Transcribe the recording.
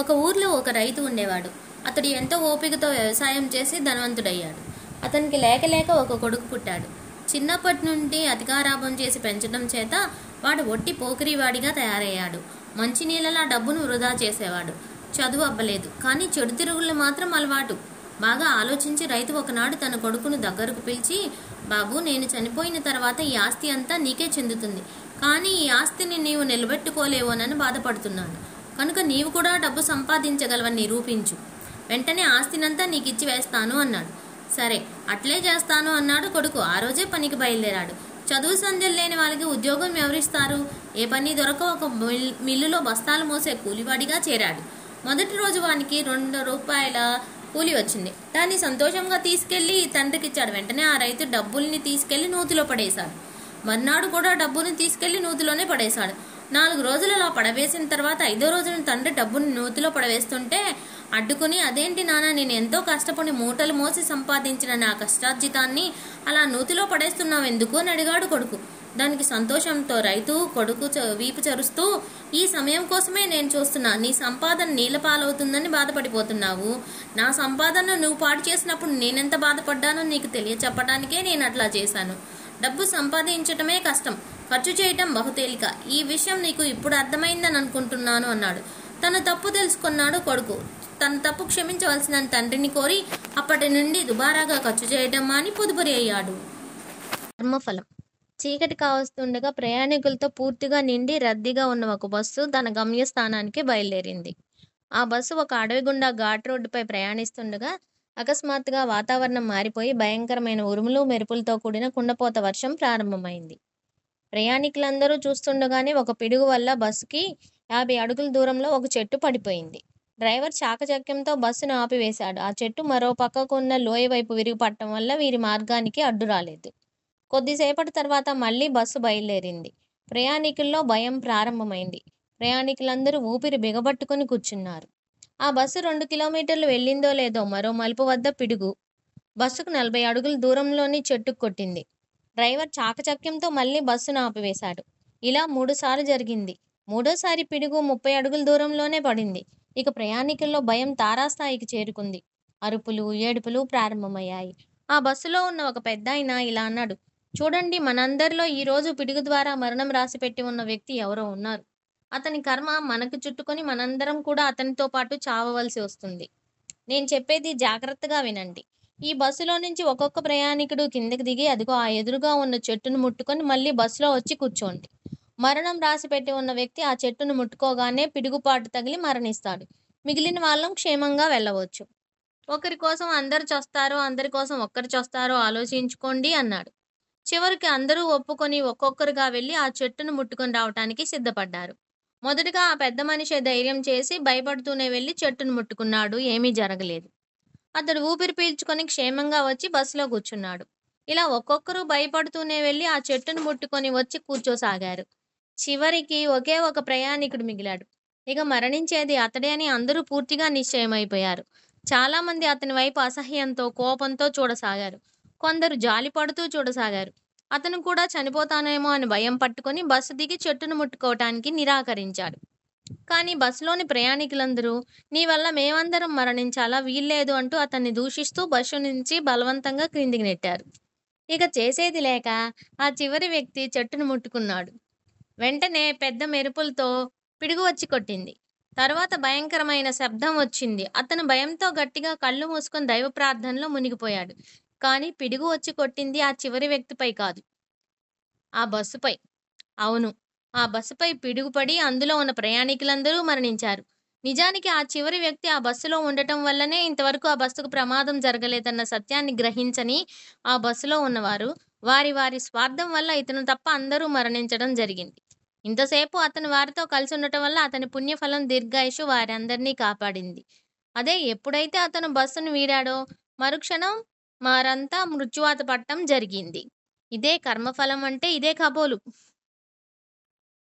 ఒక ఊర్లో ఒక రైతు ఉండేవాడు. అతడు ఎంతో ఓపికతో వ్యవసాయం చేసి ధనవంతుడయ్యాడు. అతనికి లేక లేక ఒక కొడుకు పుట్టాడు. చిన్నప్పటి నుండి అధికారాభం చేసి పెంచడం చేత వాడు ఒట్టి పోకిరివాడిగా తయారయ్యాడు. మంచినీళ్ళలా డబ్బును వృధా చేసేవాడు. చదువు అవ్వలేదు కానీ చెడు తిరుగుళ్ళు మాత్రం అలవాటు. బాగా ఆలోచించి రైతు ఒకనాడు తన కొడుకును దగ్గరకు పిలిచి బాబు నేను చనిపోయిన తర్వాత ఈ ఆస్తి అంతా నీకే చెందుతుంది. కానీ ఈ ఆస్తిని నీవు నిలబెట్టుకోలేవోనని బాధపడుతున్నాను. కనుక నీవు కూడా డబ్బు సంపాదించగలవని నిరూపించు. వెంటనే ఆస్తినంతా నీకిచ్చి వేస్తాను అన్నాడు. సరే అట్లే చేస్తాను అన్నాడు కొడుకు. ఆ రోజే పనికి బయలుదేరాడు. చదువు సంధ్యలు లేని వాళ్ళకి ఉద్యోగం ఎవరిస్తారు? ఏ పని దొరక ఒక మిల్- మిల్లులో బస్తాలు మోసే కూలివాడిగా చేరాడు. మొదటి రోజు వానికి రెండు రూపాయల కూలి వచ్చింది. దాన్ని సంతోషంగా తీసుకెళ్ళి తండ్రికి ఇచ్చాడు వెంటనే ఆ రైతు డబ్బుల్ని తీసుకెళ్ళి నూతిలో పడేశాడు. మర్నాడు కూడా డబ్బుని తీసుకెళ్ళి నూతిలోనే పడేశాడు. నాలుగు రోజులు అలా పడవేసిన తర్వాత ఐదో రోజున తండ్రి డబ్బును నూతిలో పడవేస్తుంటే అడ్డుకుని అదేంటి నాన్న నేను ఎంతో కష్టపడి మూటలు మోసి సంపాదించిన నా కష్టార్జితాన్ని అలా నూతిలో పడేస్తున్నావు ఎందుకు? అని అడిగాడు కొడుకు. దానికి సంతోషంతో రైతు కొడుకు చ- వీపు చరుస్తూ ఈ సమయం కోసమే నేను చూస్తున్నా. నీ సంపాదన నీళ్ళ పాలవుతుందని బాధపడిపోతున్నావు. నా సంపాదన నువ్వు పాడు చేసినప్పుడు నేనెంత బాధపడ్డానో నీకు తెలియచెప్పడానికే నేను అట్లా చేశాను. డబ్బు సంపాదించటమే కష్టం. ఖర్చు చేయటం బహుతేలిక. ఈ విషయం నీకు ఇప్పుడు అర్థమైందని అనుకుంటున్నాను అన్నాడు. తన తప్పు తెలుసుకున్నాడు కొడుకు. తన తప్పు క్షమించవలసిన తండ్రిని కోరి అప్పటి నుండి దుబారాగా ఖర్చు చేయడం అని పొదుపురి అయ్యాడు. కర్మఫలం చీకటి కావస్తుండగా ప్రయాణికులతో పూర్తిగా నిండి రద్దీగా ఉన్న ఒక బస్సు తన గమ్యస్థానానికి బయలుదేరింది. ఆ బస్సు ఒక అడవి గుండా ఘాట్ రోడ్డుపై ప్రయాణిస్తుండగా అకస్మాత్తుగా వాతావరణం మారిపోయి భయంకరమైన ఉరుములు మెరుపులతో కూడిన కుండపోత వర్షం ప్రారంభమైంది. ప్రయాణికులందరూ చూస్తుండగానే ఒక పిడుగు వల్ల బస్సుకి యాభై అడుగుల దూరంలో ఒక చెట్టు పడిపోయింది. డ్రైవర్ చాకచక్యంతో బస్సును ఆపివేశాడు. ఆ చెట్టు మరో పక్కకు ఉన్న లోయ వైపు విరిగిపడటం వల్ల వీరి మార్గానికి అడ్డు రాలేదు. కొద్దిసేపటి తర్వాత మళ్ళీ బస్సు బయలుదేరింది. ప్రయాణికుల్లో భయం ప్రారంభమైంది. ప్రయాణికులందరూ ఊపిరి బిగబట్టుకుని కూర్చున్నారు. ఆ బస్సు రెండు కిలోమీటర్లు వెళ్ళిందో లేదో మరో మలుపు వద్ద పిడుగు బస్సుకు నలభై అడుగుల దూరంలోని చెట్టుకు కొట్టింది. డ్రైవర్ చాకచక్యంతో మళ్ళీ బస్సును ఆపివేశాడు. ఇలా మూడుసార్లు జరిగింది. మూడోసారి పిడుగు ముప్పై అడుగుల దూరంలోనే పడింది. ఇక ప్రయాణికుల్లో భయం తారాస్థాయికి చేరుకుంది. అరుపులు ఏడుపులు ప్రారంభమయ్యాయి. ఆ బస్సులో ఉన్న ఒక పెద్ద ఇలా అన్నాడు చూడండి మనందరిలో ఈరోజు పిడుగు ద్వారా మరణం రాసిపెట్టి ఉన్న వ్యక్తి ఎవరో ఉన్నారు. అతని కర్మ మనకు చుట్టుకొని మనందరం కూడా అతనితో పాటు చావవలసి వస్తుంది. నేను చెప్పేది జాగ్రత్తగా వినండి. ఈ బస్సులో నుంచి ఒక్కొక్క ప్రయాణికుడు కిందకి దిగి అదిగో ఆ ఎదురుగా ఉన్న చెట్టును ముట్టుకొని మళ్ళీ బస్సులో వచ్చి కూర్చోండి. మరణం రాసిపెట్టి ఉన్న వ్యక్తి ఆ చెట్టును ముట్టుకోగానే పిడుగుపాటు తగిలి మరణిస్తాడు. మిగిలిన వాళ్ళం క్షేమంగా వెళ్ళవచ్చు. ఒకరి కోసం అందరు చొస్తారో అందరి కోసం ఒక్కరు చొస్తారో ఆలోచించుకోండి అన్నాడు. చివరికి అందరూ ఒప్పుకొని ఒక్కొక్కరుగా వెళ్ళి ఆ చెట్టును ముట్టుకొని రావటానికి సిద్ధపడ్డారు. మొదటగా ఆ పెద్ద మనిషి ధైర్యం చేసి భయపడుతూనే వెళ్ళి చెట్టును ముట్టుకున్నాడు. ఏమీ జరగలేదు. అతడు ఊపిరి పీల్చుకొని క్షేమంగా వచ్చి బస్సులో కూర్చున్నాడు. ఇలా ఒక్కొక్కరు భయపడుతూనే వెళ్ళి ఆ చెట్టును ముట్టుకొని వచ్చి కూర్చోసాగారు. చివరికి ఒకే ఒక ప్రయాణికుడు మిగిలాడు. ఇక మరణించేది అతడే అని అందరూ పూర్తిగా నిశ్చయమైపోయారు. చాలామంది అతని వైపు అసహ్యంతో కోపంతో చూడసాగారు. కొందరు జాలి పడుతూ చూడసాగారు. అతను కూడా చనిపోతానేమో అని భయం పట్టుకొని బస్సు దిగి చెట్టును ముట్టుకోవటానికి నిరాకరించాడు. కానీ బస్సులోని ప్రయాణికులందరూ నీ వల్ల మేమందరం మరణించాలా? వీల్లేదు అంటూ అతన్ని దూషిస్తూ బస్సు నుంచి బలవంతంగా క్రిందికి నెట్టారు. ఇక చేసేది లేక ఆ చివరి వ్యక్తి చెట్టును ముట్టుకున్నాడు. వెంటనే పెద్ద మెరుపులతో పిడుగు వచ్చి కొట్టింది. తర్వాత భయంకరమైన శబ్దం వచ్చింది. అతను భయంతో గట్టిగా కళ్ళు మూసుకొని దైవ ప్రార్థనలో మునిగిపోయాడు. కానీ పిడుగు వచ్చి కొట్టింది ఆ చివరి వ్యక్తిపై కాదు. ఆ బస్సుపై. అవును ఆ బస్సుపై పిడుగుపడి అందులో ఉన్న ప్రయాణికులందరూ మరణించారు. నిజానికి ఆ చివరి వ్యక్తి ఆ బస్సులో ఉండటం వల్లనే ఇంతవరకు ఆ బస్సుకు ప్రమాదం జరగలేదన్న సత్యాన్ని గ్రహించని ఆ బస్సులో ఉన్నవారు వారి వారి స్వార్థం వల్ల ఇతను తప్ప అందరూ మరణించడం జరిగింది. ఇంతసేపు అతను వారితో కలిసి ఉండటం వల్ల అతని పుణ్యఫలం దీర్ఘాయుషు వారందరినీ కాపాడింది. అదే ఎప్పుడైతే అతను బస్సును వీడాడో మరుక్షణం వారంతా మృత్యువాత పట్టడం జరిగింది. ఇదే కర్మఫలం అంటే ఇదే కబోలు.